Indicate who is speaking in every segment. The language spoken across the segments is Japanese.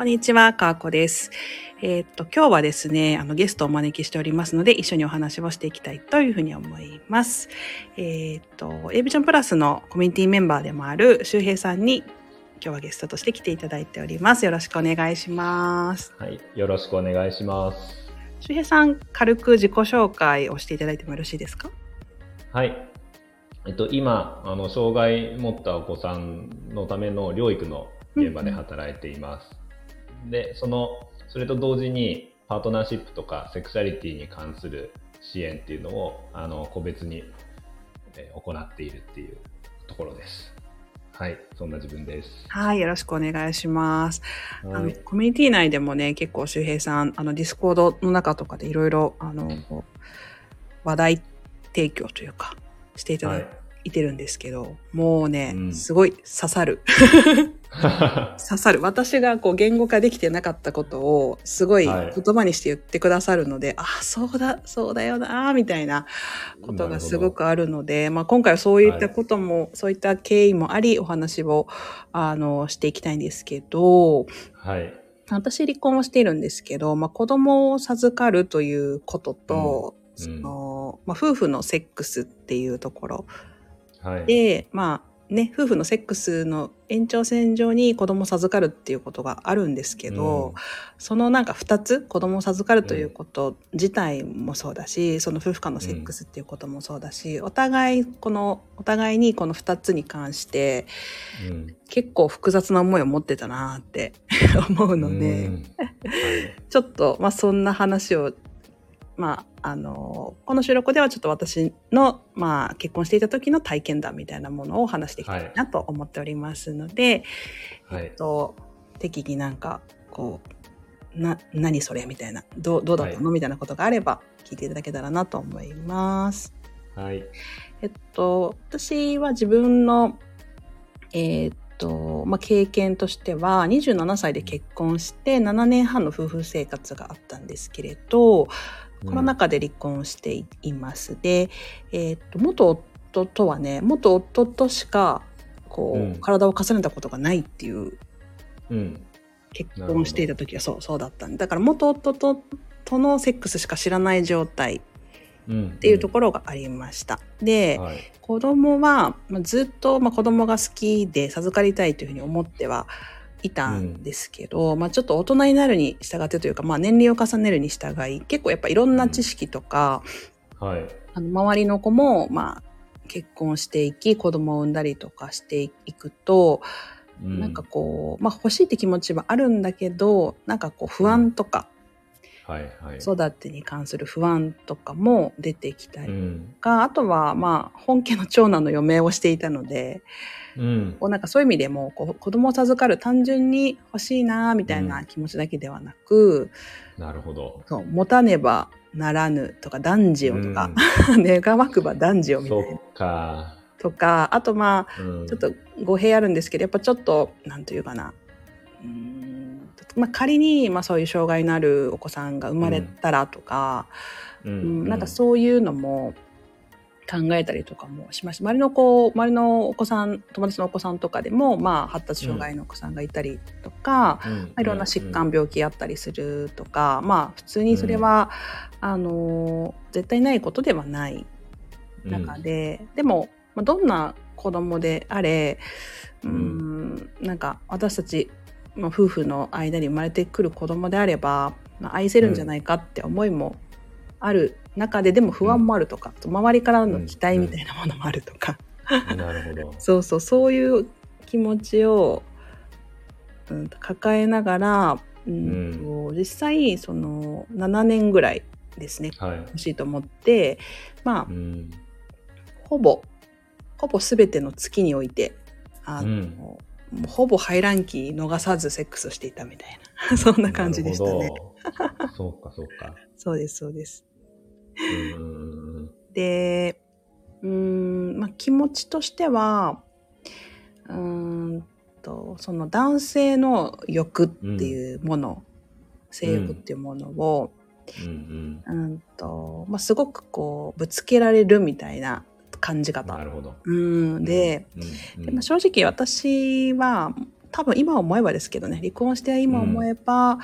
Speaker 1: こんにちは、かーこです。えーっと、今日はですね、あの、ゲストをお招きしておりますので、一緒にお話をしていきたいというふうに思います。えーっと、A ビジョンプラスのコミュニティメンバーでもある周平さんに、今日はゲストとして来ていただいております。よろしくお願いします。
Speaker 2: はい、よろしくお願いします。
Speaker 1: 周平さん、軽く自己紹介をしていただいてもよろしいですか？
Speaker 2: はい。えっと、今、あの、障害持ったお子さんのための療育の現場で働いています。で、その、それと同時に、パートナーシップとかセクシャリティに関する支援っていうのを、あの、個別に、えー行っているっていうところです。はい、そんな自分です。
Speaker 1: はい、よろしくお願いします。あの
Speaker 2: はい、
Speaker 1: コミュニティ内でもね結構周平さんあのディスコードの中とかでいろいろあの話題提供というかしていただ
Speaker 2: はい
Speaker 1: いてるんですけど、もうね、
Speaker 2: うん。
Speaker 1: すごい刺さる。刺さる。私がこう言語化できてなかったことをすごい
Speaker 2: はい。
Speaker 1: 言葉にして言ってくださるので、あそうだそうだよなみたいなことがすごくあるので、まあ、今回はそういったことも、そういった経緯もありお話をあのしていきたいんですけど
Speaker 2: はい。
Speaker 1: 私離婚をしているんですけど、まあ、子供を授かるということと、
Speaker 2: うん。
Speaker 1: そのまあ、夫婦のセックスっていうところ
Speaker 2: はい。
Speaker 1: で、まあね、夫婦のセックスの延長線上に子供を授かるっていうことがあるんですけど、
Speaker 2: うん
Speaker 1: そのなんか2つ子供を授かるということ自体もそうだし、その夫婦間のセックスっていうこともそうだし、お互いこのお互いにこの2つに関して
Speaker 2: うん
Speaker 1: 結構複雑な思いを持ってたなって 思うので。
Speaker 2: うんはい
Speaker 1: ちょっと、まあ、そんな話を、まあ、あの、この収録ではちょっと私の、まあ、結婚していた時の体験談みたいなものを話していきたいなと思っておりますので、
Speaker 2: はい
Speaker 1: えっ。と、適宜なんか、こう、な、何それみたいな、どう、どうだったの、みたいなことがあれば、聞いていただけたらなと思います。
Speaker 2: はい。
Speaker 1: えっと、私は自分の、えーっと、まあ、経験としては、27歳で結婚して7年半の夫婦生活があったんですけれど、コロナ禍で離婚していいます。で、えーっと、元夫とはね、元夫としか、こう、
Speaker 2: うん
Speaker 1: 体を重ねたことがないっていう、
Speaker 2: うん。
Speaker 1: 結婚していた時はそう、そうだったんで、だから元夫と、とのセックスしか知らない状態
Speaker 2: うん。っ
Speaker 1: っていうところがありました。で、
Speaker 2: はい。
Speaker 1: 子供は、まあ、ずっと、まあ、子供が好きで授かりたいというふうに思ってはいたんですけど、まあ、ちょっと大人になるに従ってというか、まあ、年齢を重ねるに従い結構やっぱいろんな知識とか、
Speaker 2: はい。
Speaker 1: あの周りの子も、まあ、結婚していき子供を産んだりとかしていくと、
Speaker 2: う
Speaker 1: なんかこう、まあ、欲しいって気持ちはあるんだけどなんかこう不安とか、
Speaker 2: はいはい。
Speaker 1: 育てに関する不安とかも出てきたり
Speaker 2: うん。
Speaker 1: が、あとはまあ本家の長男の嫁をしていたので、
Speaker 2: うん。
Speaker 1: こうなんかそういう意味でもこう子供を授かる単純に欲しいなみたいな気持ちだけではなく、
Speaker 2: なるほど。
Speaker 1: そう持たねばならぬとか男児をとか、願わくば男児を
Speaker 2: うん、
Speaker 1: みたいな
Speaker 2: か。
Speaker 1: とかあとまあ
Speaker 2: うん、
Speaker 1: ちょっと語弊あるんですけどやっぱちょっとなんというかなうーん。まあ、仮に、まあ、そういう障害のあるお子さんが生まれたらとか、
Speaker 2: う
Speaker 1: うん。
Speaker 2: ん、
Speaker 1: なんかそういうのも考えたりとかもしました。周りの子周りのお子さん友達のお子さんとかでも、まあ、発達障害のお子さんがいたりとか、
Speaker 2: うん、
Speaker 1: まあいろんな疾患、病気あったりするとか、まあ普通にそれは、あの絶対ないことではない
Speaker 2: うん
Speaker 1: 中、で、でも、まあ、どんな子供であれうーん。なんか私たち、まあ、夫婦の間に生まれてくる子供であれば、まあ、愛せるんじゃないかって思いもある中ででも不安もあるとか、周りからの期待みたいなものもあるとか、
Speaker 2: うんなるほど。
Speaker 1: そうそうそういう気持ちを、うん、抱えながら、うんと実際その7年ぐらいですね
Speaker 2: はい。
Speaker 1: 欲しいと思ってまあ
Speaker 2: うん。
Speaker 1: ほぼほぼ全ての月においてあの、
Speaker 2: うん
Speaker 1: もうほぼ排卵期逃さずセックスをしていたみたいな そんな感じでしたね。
Speaker 2: そうか、そうか。
Speaker 1: そうですそうです。
Speaker 2: うん。
Speaker 1: でうーん、まあ、気持ちとしてはうーんとその男性の欲っていうもの、性欲っていうものを、
Speaker 2: うん
Speaker 1: うんとまあ、すごくこうぶつけられるみたいな感じ
Speaker 2: うん。な
Speaker 1: 方。
Speaker 2: るほど。
Speaker 1: うん。で、
Speaker 2: うん、うん。
Speaker 1: でまあ正直私は多分今思えばですけどね離婚して今思えば、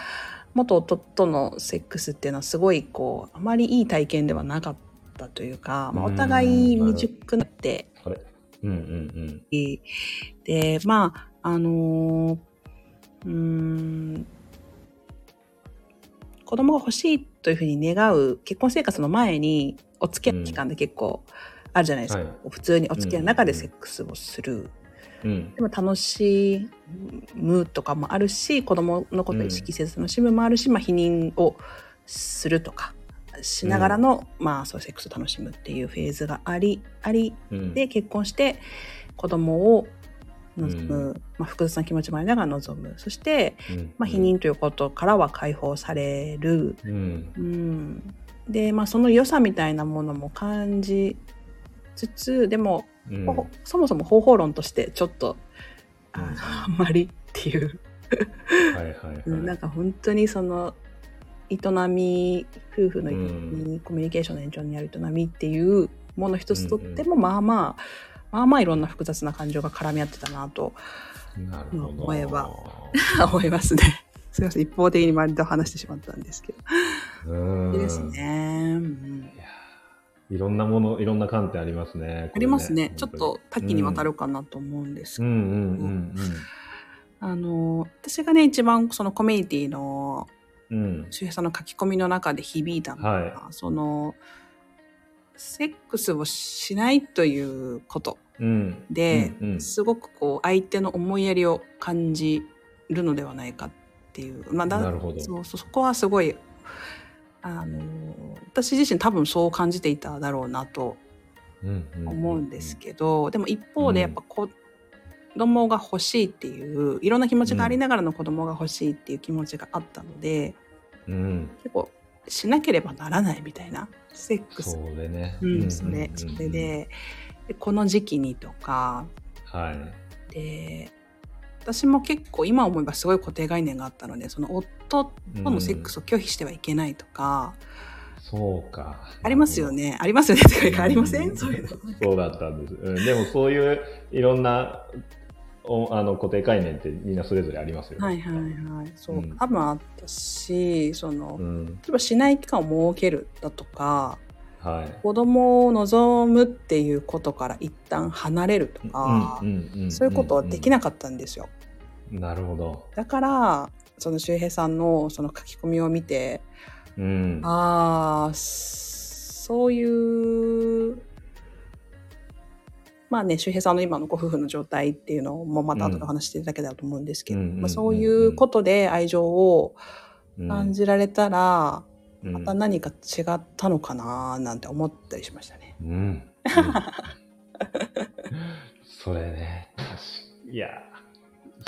Speaker 1: 元夫とのセックスっていうのはすごいこうあまりいい体験ではなかったというか、まあ、お互い未熟になって、
Speaker 2: あれ？うんうん。
Speaker 1: でまああのーうーん子供が欲しいというふうに願う結婚生活の前にお付き合いの期間で結構あるじゃないですか、
Speaker 2: はい。
Speaker 1: 普通にお付き合いの中でセックスをする、
Speaker 2: うん。うん。
Speaker 1: でも楽しむとかもあるし子供のことを意識せず楽しむもあるし、まあ、避妊をするとかしながらの、まあそうセックスを楽しむっていうフェーズがありあり
Speaker 2: うん。
Speaker 1: で結婚して子供を望む、
Speaker 2: う
Speaker 1: まあ、複雑な気持ちもありながら望む。そして、
Speaker 2: うん。
Speaker 1: まあ、避妊ということからは解放される、
Speaker 2: うん。
Speaker 1: うん、で、まあ、その良さみたいなものも感じつつでも、
Speaker 2: うん。
Speaker 1: ほそもそも方法論としてちょっとあ,、
Speaker 2: うん
Speaker 1: あんまりっていう、
Speaker 2: はいはい
Speaker 1: うんなん
Speaker 2: はい。
Speaker 1: か本当にその営み夫婦の営み、
Speaker 2: うん
Speaker 1: コミュニケーションの延長にある営みっていうもの一つとっても、まあまあまあまあいろんな複雑な感情が絡み合ってたなと。思えば 思いますね。すみません一方的に割と話してしまったんですけど。
Speaker 2: うん。
Speaker 1: いいですね。うん
Speaker 2: いろんなもの、いろんな観点ありますね。
Speaker 1: ありますね。ちょっ
Speaker 2: 本
Speaker 1: と多岐にわたるかなと思うんですけど、
Speaker 2: 当に。うんうんうん
Speaker 1: あの私がね一番そのコミュニティの。周平さんの書き込みの中で響いたのが、
Speaker 2: は
Speaker 1: そのセックスをしないということ
Speaker 2: うん。
Speaker 1: で、
Speaker 2: うんうん
Speaker 1: すごくこう相手の思いやりを感じるのではないかっていう、まあ、だ
Speaker 2: なるほど
Speaker 1: そうそうそこはすごいあの私自身多分そう感じていただろうなと思うんですけど、でも一方でやっぱ子供が欲しいっていういろんな気持ちがありながらの子供が欲しいっていう気持ちがあったので、
Speaker 2: うん。
Speaker 1: 結構しなければならないみたいなセックス
Speaker 2: そうでね。
Speaker 1: うん、それそれ。ででこの時期にとか
Speaker 2: はい。
Speaker 1: で私も結構今思えばすごい固定概念があったのでその夫とのセックスを拒否してはいけないとか、
Speaker 2: そうか。
Speaker 1: ありますよねありますよねってかありません、
Speaker 2: うん
Speaker 1: そういうの
Speaker 2: そうだったんです。うん、でもそういういろんなおあの固定概念ってみんなそれぞれありますよね。
Speaker 1: はいはいはいそう、
Speaker 2: うん
Speaker 1: 多分あったしその、
Speaker 2: うん。
Speaker 1: 例えばしない期間を設けるだとか
Speaker 2: はい。
Speaker 1: 子供を望むっていうことから一旦離れるとか、そういうことはできなかったんですよ。
Speaker 2: なるほど。
Speaker 1: だからその周平さんのその書き込みを見て
Speaker 2: うん。
Speaker 1: ああそういうまあね周平さんの今のご夫婦の状態っていうのもまた後でお話していただけたらと思うんですけど、
Speaker 2: うん
Speaker 1: まあ、そういうことで愛情を
Speaker 2: うん
Speaker 1: 感じられたら、
Speaker 2: うん
Speaker 1: また何か違ったのかななんて思ったりしましたね。
Speaker 2: それね。いや、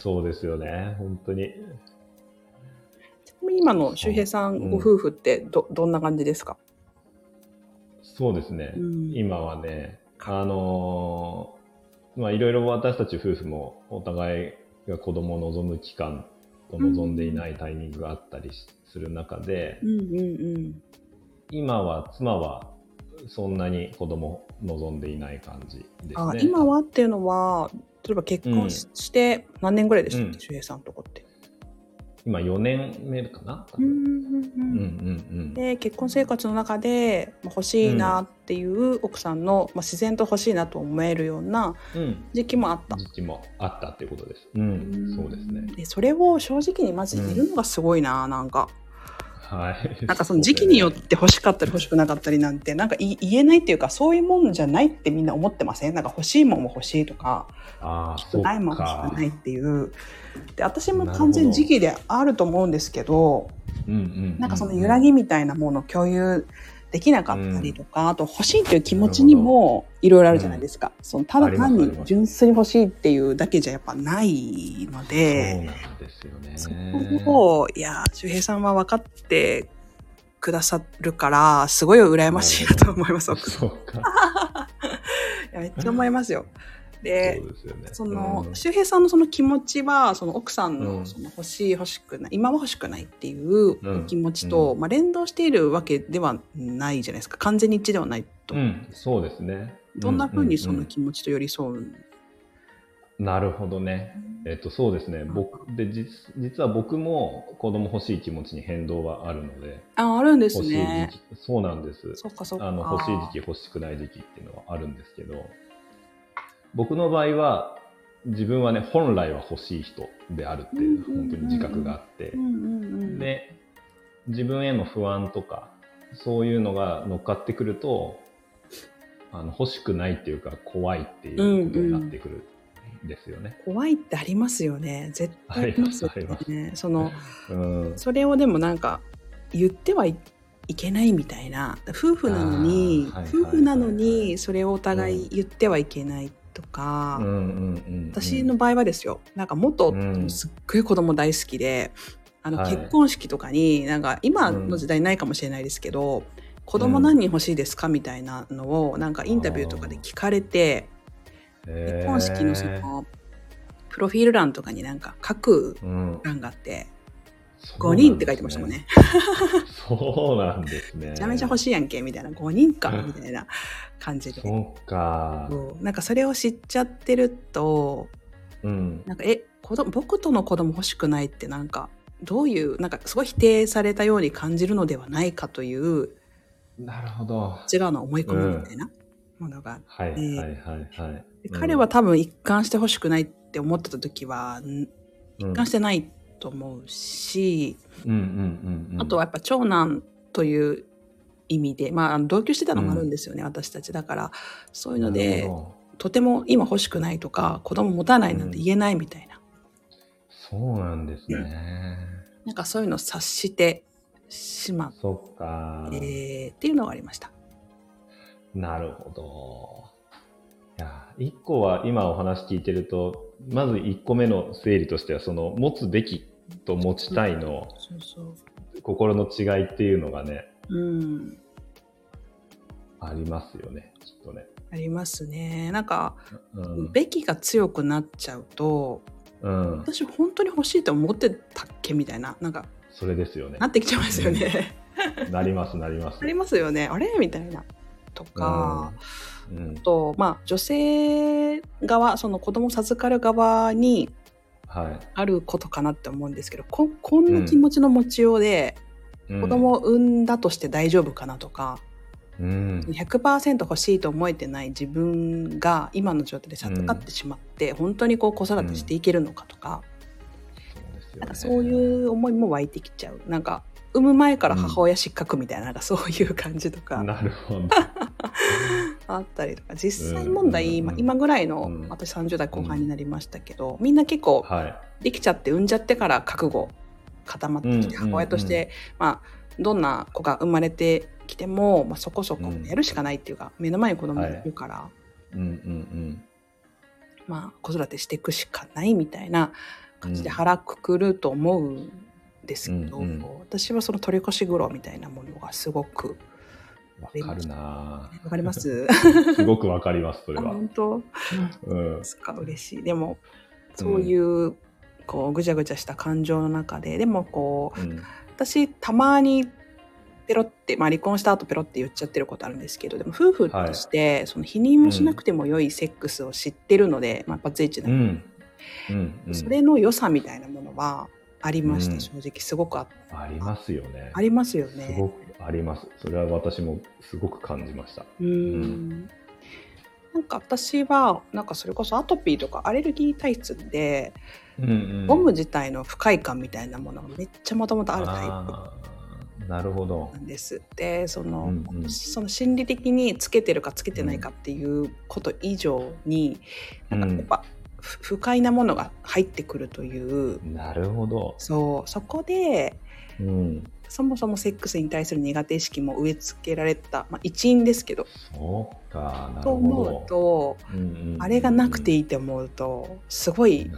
Speaker 2: そうですよね。本当に。
Speaker 1: 今の周平さ
Speaker 2: うん。
Speaker 1: んご夫婦ってど,、どんな感じですか、
Speaker 2: そうですね。
Speaker 1: うん。
Speaker 2: 今はね、あのーまあいろいろ私たち夫婦もお互いが子供を望む期間と望んでいないタイミングがあったりしする中で、
Speaker 1: うんうんうん。
Speaker 2: 今は妻はそんなに子供望んでいない感じですね。
Speaker 1: あ今はっていうのは例えば結婚し,、して何年ぐらいでしたっけ、
Speaker 2: うん。
Speaker 1: 周平さんのとこって。
Speaker 2: 今4年目かな、
Speaker 1: で結婚生活の中でまあ欲しいなっていう奥さんの、まあ、自然と欲しいなと思えるような
Speaker 2: うん。うん。
Speaker 1: 時期もあった。
Speaker 2: 時期もあったっていうことです。うん、そうですね。
Speaker 1: でそれを正直にまず言えるのがすごいな、なんか
Speaker 2: はい。
Speaker 1: なんかその時期によって欲しかったり欲しくなかったりなんてなんかい言えないっていうかそういうもんじゃないってみんな思ってません？なんか欲しいもんも欲しいとか
Speaker 2: ああ、そう
Speaker 1: ないもん欲し
Speaker 2: か
Speaker 1: く。ないっていうで私も完全に時期であると思うんですけど
Speaker 2: うんうんう
Speaker 1: なんかその揺らぎみたいなものを共有できなかったりとか、あと欲しいっていう気持ちにもいろいろあるじゃないですか。そのただ単に純粋に欲しいっていうだけじゃやっぱないの
Speaker 2: そう
Speaker 1: で、
Speaker 2: なんですよね。
Speaker 1: そこを、いや、周平さんは分かってくださるから、すごい羨ましいなと思います。
Speaker 2: そうか。
Speaker 1: やめっちゃ思いますよ。で、
Speaker 2: そね。
Speaker 1: その、
Speaker 2: うん
Speaker 1: 周平さんのその気持ちはその奥さん
Speaker 2: うん
Speaker 1: のその欲しい欲しくない今は欲しくないっていう
Speaker 2: うん
Speaker 1: 気持ちと、
Speaker 2: うん
Speaker 1: まあ、連動しているわけではないじゃないですか完全に一致ではないと、
Speaker 2: うん、そうですね。
Speaker 1: どんなふうにその
Speaker 2: うん
Speaker 1: 気持ちと寄り添う
Speaker 2: なるほどね。えっと、そうですね。僕、で、実実は僕も子供欲しい気持ちに変動はあるので、
Speaker 1: あ、あるんですね。
Speaker 2: そうなんです。
Speaker 1: そっかそっか。
Speaker 2: あの、欲しい時期、欲しくない時期っていうのはあるんですけど、僕の場合は、自分はね、本来は欲しい人であるっていう、
Speaker 1: うんうんうんうん
Speaker 2: 本当に自覚があって
Speaker 1: う、んうんうん。
Speaker 2: で、自分への不安とか、そういうのが乗っかってくると、あの、欲しくないっていうか、怖いっていうことになってくるんですよね。
Speaker 1: 怖いってありますよね。絶対ありますよね。その、
Speaker 2: うん。
Speaker 1: それをでもなんか、言ってはいいけないみたいな。夫婦なのに、
Speaker 2: はいはいはいはい
Speaker 1: 夫婦なのに、それをお互い言ってはいけないとか、
Speaker 2: うんうんうんうん。
Speaker 1: 私の場合はですよなんか元
Speaker 2: うん
Speaker 1: すっごい子供大好きで、あの
Speaker 2: はい。
Speaker 1: 結婚式とかになんか今の時代ないかもしれないですけど、子供何人欲しいですかみたいなのをなんかインタビューとかで聞かれて結婚式のそのプロフィール欄とかになんか書く
Speaker 2: うん、
Speaker 1: 欄があって5
Speaker 2: そうなんです
Speaker 1: 人って書いてましたもんね。
Speaker 2: そうなんですね。
Speaker 1: めちゃめちゃ欲しいやんけみたいな5人かみたいな感じで。
Speaker 2: そうか。
Speaker 1: そうなんかそれを知っちゃってると
Speaker 2: うん。
Speaker 1: なんかえ子供僕との子供欲しくないってなんかどういうなんかすごい否定されたように感じるのではないかという
Speaker 2: なるほど。
Speaker 1: 違うの思い込むみたいなものが、
Speaker 2: はいはいはいはい。
Speaker 1: で彼は多分一貫して欲しくないって思ってた時はん
Speaker 2: 一
Speaker 1: 一貫してないと思うし、
Speaker 2: うんうんうんうん。
Speaker 1: あとはやっぱ長男という意味でまあ同居してたのもあるんですよね、私たちだからそういうのでとても今欲しくないとか子供持たないなんて言えないみたいな、
Speaker 2: そうなんですね。
Speaker 1: なんかそういうのを察してしまっ
Speaker 2: そっか。
Speaker 1: えーっていうのがありました。
Speaker 2: なるほど。いや、一個は今お話聞いてると、まず一個目の整理としては、その持つべきと持ちたいの。心の違いっていうのがね、
Speaker 1: うん。
Speaker 2: ありますよね、きっとね。
Speaker 1: ありますね。なんか、
Speaker 2: うん。
Speaker 1: べきが強くなっちゃうと、
Speaker 2: うん。
Speaker 1: 私本当に欲しいと思ってたっけみたいな、なんか、
Speaker 2: それですよね
Speaker 1: な。ってきちゃいますよね。
Speaker 2: なります、なります。
Speaker 1: ありますよね。あれ？みたいな。とか、
Speaker 2: うん。
Speaker 1: あと、まあ、女性側、その子供授かる側に
Speaker 2: はい。
Speaker 1: あることかなって思うんですけど、ここんな気持ちの持ちようで、
Speaker 2: うん
Speaker 1: 子供を産んだとして大丈夫かなとか、
Speaker 2: うん。
Speaker 1: 100%欲しいと思えてない自分が今の状態で授かってしまって、本当にこう子育てしていけるのかとか、
Speaker 2: そうですよね。
Speaker 1: なんかそういう思いも湧いてきちゃうなんか産む前から母親失格みたいな,、なんかそういう感じとか。
Speaker 2: なるほど。
Speaker 1: あったりとか。実際問題、
Speaker 2: うん
Speaker 1: 今今ぐらいの、
Speaker 2: うん。
Speaker 1: 私30代後半になりましたけど、みんな結構
Speaker 2: はい。
Speaker 1: できちゃって産んじゃってから覚悟固まってきて、
Speaker 2: うん
Speaker 1: 母親として、まあどんな子が生まれてきても、まあ、そこそこやるしかないっていうか、目の前に子供がい。るから、
Speaker 2: うんうん
Speaker 1: まあ子育てしていくしかないみたいな感じで
Speaker 2: うん。
Speaker 1: 腹くくると思うんですけど、
Speaker 2: うんうん
Speaker 1: 私はその取り越し苦労みたいなものがすごく
Speaker 2: うん。わかるな
Speaker 1: わかります？
Speaker 2: ぁ すごくわかります、それ
Speaker 1: あ
Speaker 2: は。
Speaker 1: 本当？
Speaker 2: うん
Speaker 1: で。すか嬉しいでもそういう、こうぐちゃぐちゃした感情の中ででもこう
Speaker 2: うん
Speaker 1: 私たまにペロって、まあ、離婚した後ペロって言っちゃってることあるんですけどでも夫婦として、その否認もしなくても良いセックスを知ってるので、まあ、バツイチなので
Speaker 2: うん。うん。うん
Speaker 1: それの良さみたいなものはありました、
Speaker 2: うん
Speaker 1: 正直すごくあ
Speaker 2: ありますよね。
Speaker 1: ありますよ
Speaker 2: す
Speaker 1: ね。
Speaker 2: ごくあります。それは私もすごく感じました。
Speaker 1: うーんなんか私はなんかそれこそアトピーとかアレルギー体質で、
Speaker 2: うんうん。
Speaker 1: ゴム自体の不快感みたいなものがめっちゃもともとあるタイプ
Speaker 2: なるほど
Speaker 1: な。んです。でその,、
Speaker 2: うんうん
Speaker 1: その心理的につけてるかつけてないかっていうこと以上に、なんかやっぱ、ふ不快なものが入ってくるという
Speaker 2: なるほど。
Speaker 1: そうそこで
Speaker 2: うん。
Speaker 1: そもそもセックスに対する苦手意識も植え付けられた、まあ、一因ですけど
Speaker 2: そうか。なる
Speaker 1: と思
Speaker 2: ほ
Speaker 1: うと、
Speaker 2: ど。うんうんうん
Speaker 1: あれがなくていいって思うとすごい。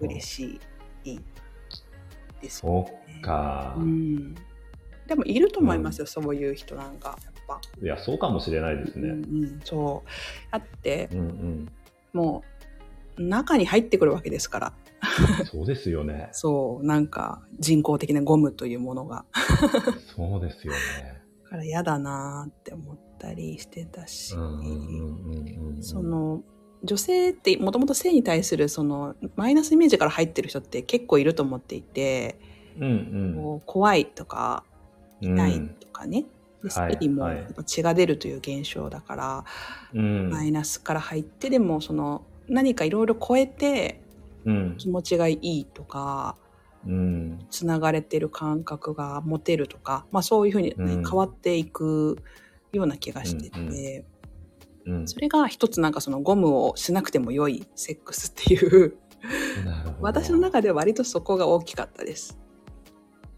Speaker 1: 嬉しいですよ
Speaker 2: そうか
Speaker 1: う。ん、でもいると思いますよ、そういう人なんかやっぱ、
Speaker 2: いや、そうかもしれないです
Speaker 1: うん
Speaker 2: ね。
Speaker 1: うん、そうあって
Speaker 2: うんうん。
Speaker 1: もう中に入ってくるわけですから
Speaker 2: そうですよね。
Speaker 1: そうなんか人工的なゴムというものが
Speaker 2: そうですよね。
Speaker 1: だから嫌だなーって思ったりしてたし、
Speaker 2: うんうんうんうんうん。
Speaker 1: その女性ってもともと性に対するそのマイナスイメージから入ってる人って結構いると思っていて、
Speaker 2: うん
Speaker 1: こう怖いとか
Speaker 2: うん。
Speaker 1: 痛いとかね、で
Speaker 2: はい
Speaker 1: 生理も血が出るという現象だから、
Speaker 2: うん。
Speaker 1: マイナスから入ってでもその何かいろいろ超えて
Speaker 2: うん。
Speaker 1: 気持ちがいいとか
Speaker 2: うん。
Speaker 1: つながれてる感覚が持てるとか、まあ、そういうふうに、ね
Speaker 2: うん
Speaker 1: 変わっていくような気がしてて、
Speaker 2: うんうん。
Speaker 1: それが一つなんかそのゴムをしなくても良いセックスっていう。私の中では割とそこが大きかったです。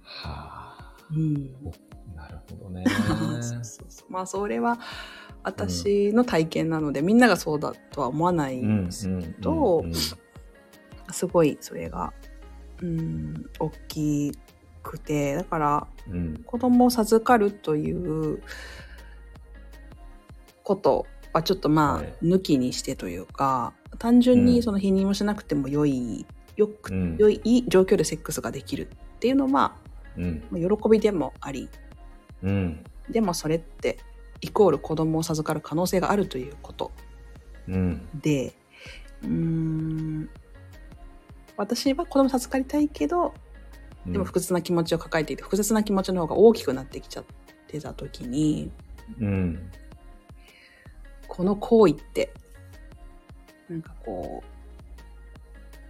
Speaker 2: はあ。
Speaker 1: うん、
Speaker 2: なるほどね。
Speaker 1: そうそうそうまあそれは私の体験なので、みんながそうだとは思わないんですけど、すごいそれが、うん、大きくてだから
Speaker 2: うん
Speaker 1: 子供を授かるということはちょっとまあ、
Speaker 2: はい。
Speaker 1: 抜きにしてというか単純にその否認をしなくても良い、よく
Speaker 2: うん。
Speaker 1: 良い状況でセックスができるっていうのは、
Speaker 2: うん。
Speaker 1: まあ喜びでもあり。
Speaker 2: うん。
Speaker 1: でもそれってイコール子供を授かる可能性があるということ。
Speaker 2: うん。
Speaker 1: でうーん私は子供授かりたいけどでも複雑な気持ちを抱えていて複雑な気持ちの方が大きくなってきちゃってた時に
Speaker 2: うん
Speaker 1: この行為ってなんかこう、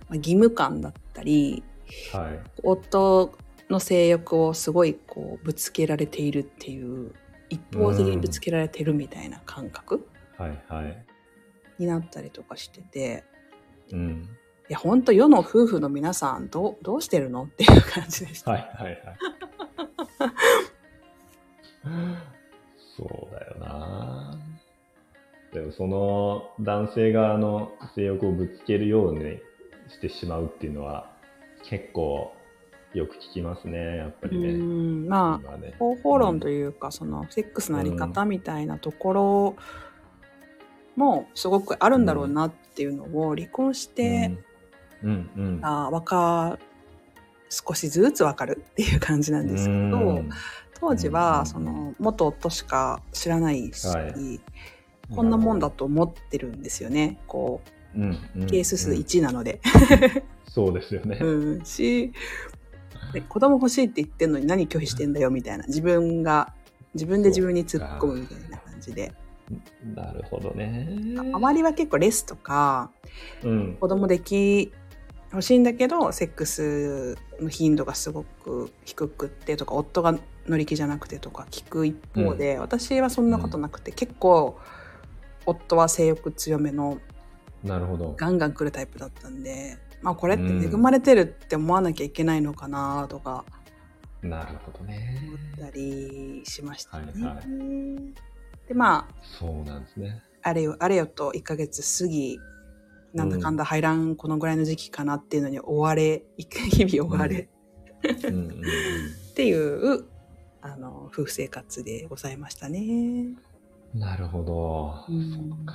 Speaker 1: まあ、義務感だったり
Speaker 2: はい。
Speaker 1: 夫の性欲をすごいこうぶつけられているっていう一方的にぶつけられてるみたいな感覚
Speaker 2: はいはい。
Speaker 1: になったりとかしてて。
Speaker 2: うん。
Speaker 1: いや本当世の夫婦の皆さんどうどうしてるのっていう感じでした。
Speaker 2: はいはいはい。そうだよな。でもその男性側の性欲をぶつけるようにしてしまうっていうのは結構よく聞きますねやっぱり
Speaker 1: う
Speaker 2: ね
Speaker 1: ん。まあ
Speaker 2: 今ね。
Speaker 1: 方法論というか、そのセックスのあり方みたいなところもすごくあるんだろうなっていうのを離婚して、
Speaker 2: うん。うん
Speaker 1: あわか少しずつわかるっていう感じなんですけど、
Speaker 2: うん。
Speaker 1: 当時
Speaker 2: うん
Speaker 1: はその元夫しか知らないし、
Speaker 2: はい。
Speaker 1: こんなもんだと思ってるんですよね。こ
Speaker 2: うんうん。
Speaker 1: うケース数
Speaker 2: うん
Speaker 1: 1なので。
Speaker 2: そうですよね、
Speaker 1: うん、しで子供欲しいって言ってんのに何拒否してんだよみたいな。自分が自分で自分に突っ込むみたいな感じで。
Speaker 2: なるほどね。
Speaker 1: 周りは結構レスとか
Speaker 2: うん。
Speaker 1: 子供でき欲しいんだけどセックスの頻度がすごく低くってとか夫が乗り気じゃなくてとか聞く一方で、私はそんなことなくて、結構夫は性欲強めの
Speaker 2: なるほど。
Speaker 1: ガンガン来るタイプだったんで、まあ、これって恵まれてるって思わなきゃいけないのかなとか
Speaker 2: なるほどね
Speaker 1: 思ったりしましたね。
Speaker 2: はいは
Speaker 1: でまあ
Speaker 2: そうなんですね
Speaker 1: あれよあれよと1ヶ月過ぎなんだかんだ排卵このぐらいの時期かなっていうのに追われ日々追われ、
Speaker 2: うん
Speaker 1: っていうあの夫婦生活でございましたね。
Speaker 2: なるほど。
Speaker 1: うん
Speaker 2: そうか。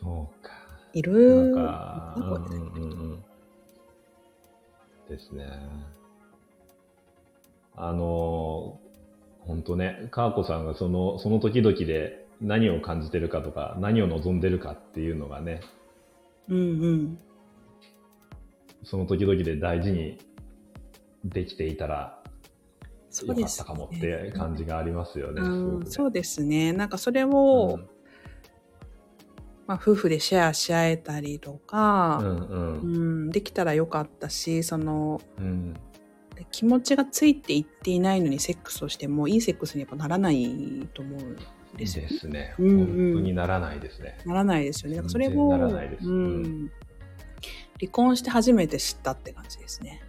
Speaker 2: そうか。
Speaker 1: いる
Speaker 2: なんか、うん。ですね。あの、本当ね、かーこさんがその、その時々で何を感じてるかとか、何を望んでるかっていうのがね、
Speaker 1: うんうん
Speaker 2: その時々で大事にできていたらよかっ
Speaker 1: そうです
Speaker 2: たかもって感じがありますよね。
Speaker 1: そうですねなんかそれ
Speaker 2: く
Speaker 1: を、
Speaker 2: ね
Speaker 1: まあ、夫婦でシェアし合えたりとか、
Speaker 2: うんうん
Speaker 1: う
Speaker 2: うん
Speaker 1: ん、できたらよかったしその
Speaker 2: うん
Speaker 1: 気持ちがついていっていないのにセックスをしてもいいセックスにやっぱならないと思うんですよね。
Speaker 2: ですね。
Speaker 1: うんうん
Speaker 2: 本当にならないですね。
Speaker 1: ならないですよね。だからそれ
Speaker 2: 全然
Speaker 1: を、
Speaker 2: ならないです
Speaker 1: う
Speaker 2: うん
Speaker 1: ん、離婚して初めて知ったって感じですね。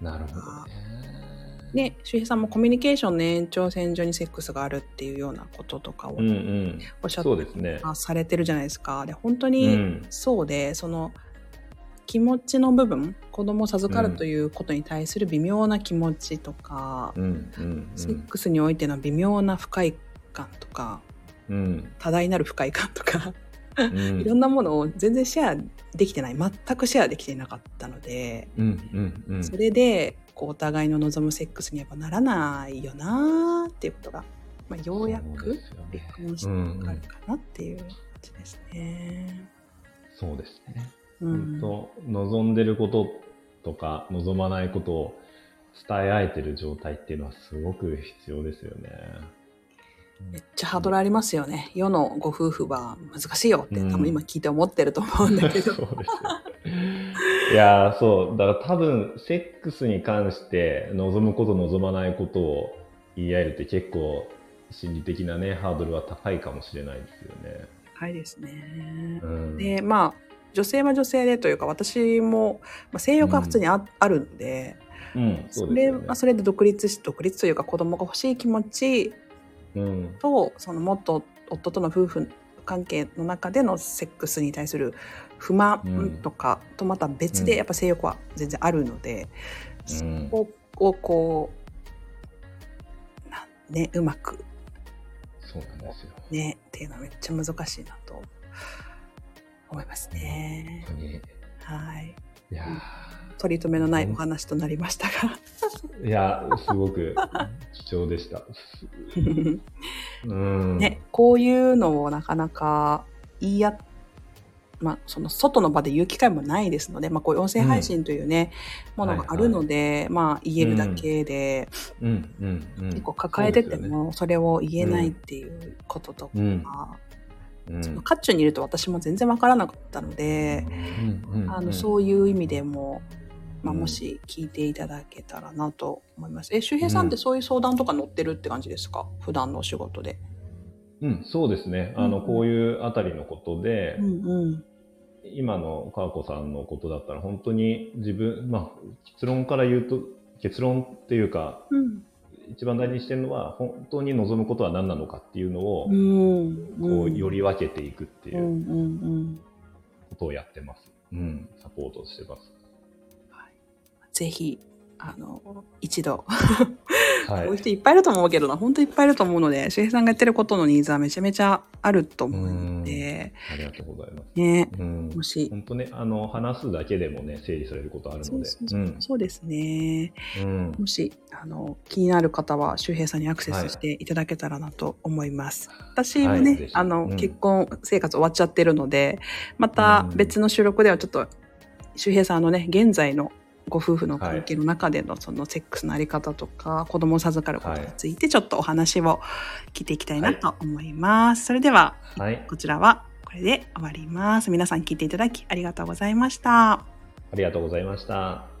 Speaker 2: なるほどね。
Speaker 1: で、周平さんもコミュニケーションの延長線上にセックスがあるっていうようなこととかを
Speaker 2: うんうん。
Speaker 1: おっしゃっ
Speaker 2: そうですね。
Speaker 1: あされてるじゃないですか。で、本当
Speaker 2: う
Speaker 1: に
Speaker 2: ん。
Speaker 1: そうで、その気持ちの部分、子供を授かるということに対する微妙な気持ちとか、
Speaker 2: うんうん
Speaker 1: セックスにおいての微妙な不快感とか、
Speaker 2: うん。
Speaker 1: 多大なる不快感とか、
Speaker 2: うん。
Speaker 1: いろんなものを全然シェアできてない全くシェアできていなかったので、
Speaker 2: うんうんうん。
Speaker 1: それでこうお互いの望むセックスにやっぱならないよなーっていうことが、まあ、ようやく離婚してわかるかなっていうじですね。
Speaker 2: そうですね。
Speaker 1: うん。
Speaker 2: 本当望んでることとか望まないことを伝え合えてる状態っていうのはすごく必要ですよね。
Speaker 1: めっちゃハードルありますよね。世のご夫婦は難しいよって、
Speaker 2: うん
Speaker 1: 多分今聞いて思ってると思うんだけど。
Speaker 2: そうですよ。いやーそう。だから多分、セックスに関して望むこと望まないことを言い合えるって結構心理的なね、ハードルは高いかもしれないですよね。
Speaker 1: 高いですね。
Speaker 2: うん。
Speaker 1: で、まあ、女性は女性でというか、私も、まあ、性欲は普通にあ,、あるんで、
Speaker 2: うん、そ
Speaker 1: そうれは。それで独立し、独立というか子供が欲しい気持ち
Speaker 2: うん。
Speaker 1: と、その元夫との夫婦関係の中でのセックスに対する不満とかとまた別
Speaker 2: うん
Speaker 1: でやっぱ性欲は全然あるので、そ
Speaker 2: うん
Speaker 1: こをこう、なね、うまく
Speaker 2: そうなんですよ。
Speaker 1: ね、っていうのはめっちゃ難しいなと思いますね。
Speaker 2: 本当に。
Speaker 1: はい。
Speaker 2: いや
Speaker 1: 取り留めのないお話となりましたが。
Speaker 2: ーいやー、すごく貴重でした。うん。
Speaker 1: ね、こういうのをなかなか言い合っまあ、その外の場で言う機会もないですので、まあ、こういう音声配信というね、ものがあるので、まあ、言えるだけで、
Speaker 2: うん、うん、うん。
Speaker 1: 結構抱えてても、それを言えないっていうこととか、
Speaker 2: うん。うん。
Speaker 1: その渦中にいると私も全然わからなかったので、
Speaker 2: うん。うん。
Speaker 1: あの
Speaker 2: うん
Speaker 1: そういう意味でも、まあ、
Speaker 2: うん
Speaker 1: もし聞いていただけたらなと思います。え、周平さんってそういう相談とか乗ってるって感じですか？普段のお仕事で。
Speaker 2: うん、そうですね。あの、
Speaker 1: うん
Speaker 2: こういうあたりのことで、
Speaker 1: うんうん。
Speaker 2: 今の川子さんのことだったら、本当に自分、まあ、結論から言うと、結論っていうか、
Speaker 1: うん。
Speaker 2: 一番大事にしてるのは、本当に望むことは何なのかっていうのを、
Speaker 1: うん。
Speaker 2: こう、より分けていくっていう
Speaker 1: うんうんうん。
Speaker 2: ことをやってます。うん、サポートしてます。
Speaker 1: ぜひ、あの、一度、
Speaker 2: はい
Speaker 1: こういう。人いっぱいいると思うけどな、本当いっぱいいると思うので、周平さんがやってることのニーズはめちゃめちゃあると思うので、
Speaker 2: ありがとうございます。
Speaker 1: ね、
Speaker 2: うん。
Speaker 1: もし、
Speaker 2: 本当ね、あの、話すだけでもね、整理されることあるので。
Speaker 1: そうですね。
Speaker 2: うん。
Speaker 1: もし、あの、気になる方は、周平さんにアクセスしていただけたらなと思います。私もね、
Speaker 2: はい
Speaker 1: あの、
Speaker 2: うん
Speaker 1: 結婚生活終わっちゃってるので、また
Speaker 2: うん
Speaker 1: 別の収録ではちょっと、周平さんのね、現在のご夫婦の関係の中でのそのセックスのあり方とか、子供を授かることについてちょっとお話を聞いていきたいなと思います。それでは、
Speaker 2: はい。
Speaker 1: こちらはこれで終わります。皆さん聞いていただきありがとうございました。
Speaker 2: ありがとうございました。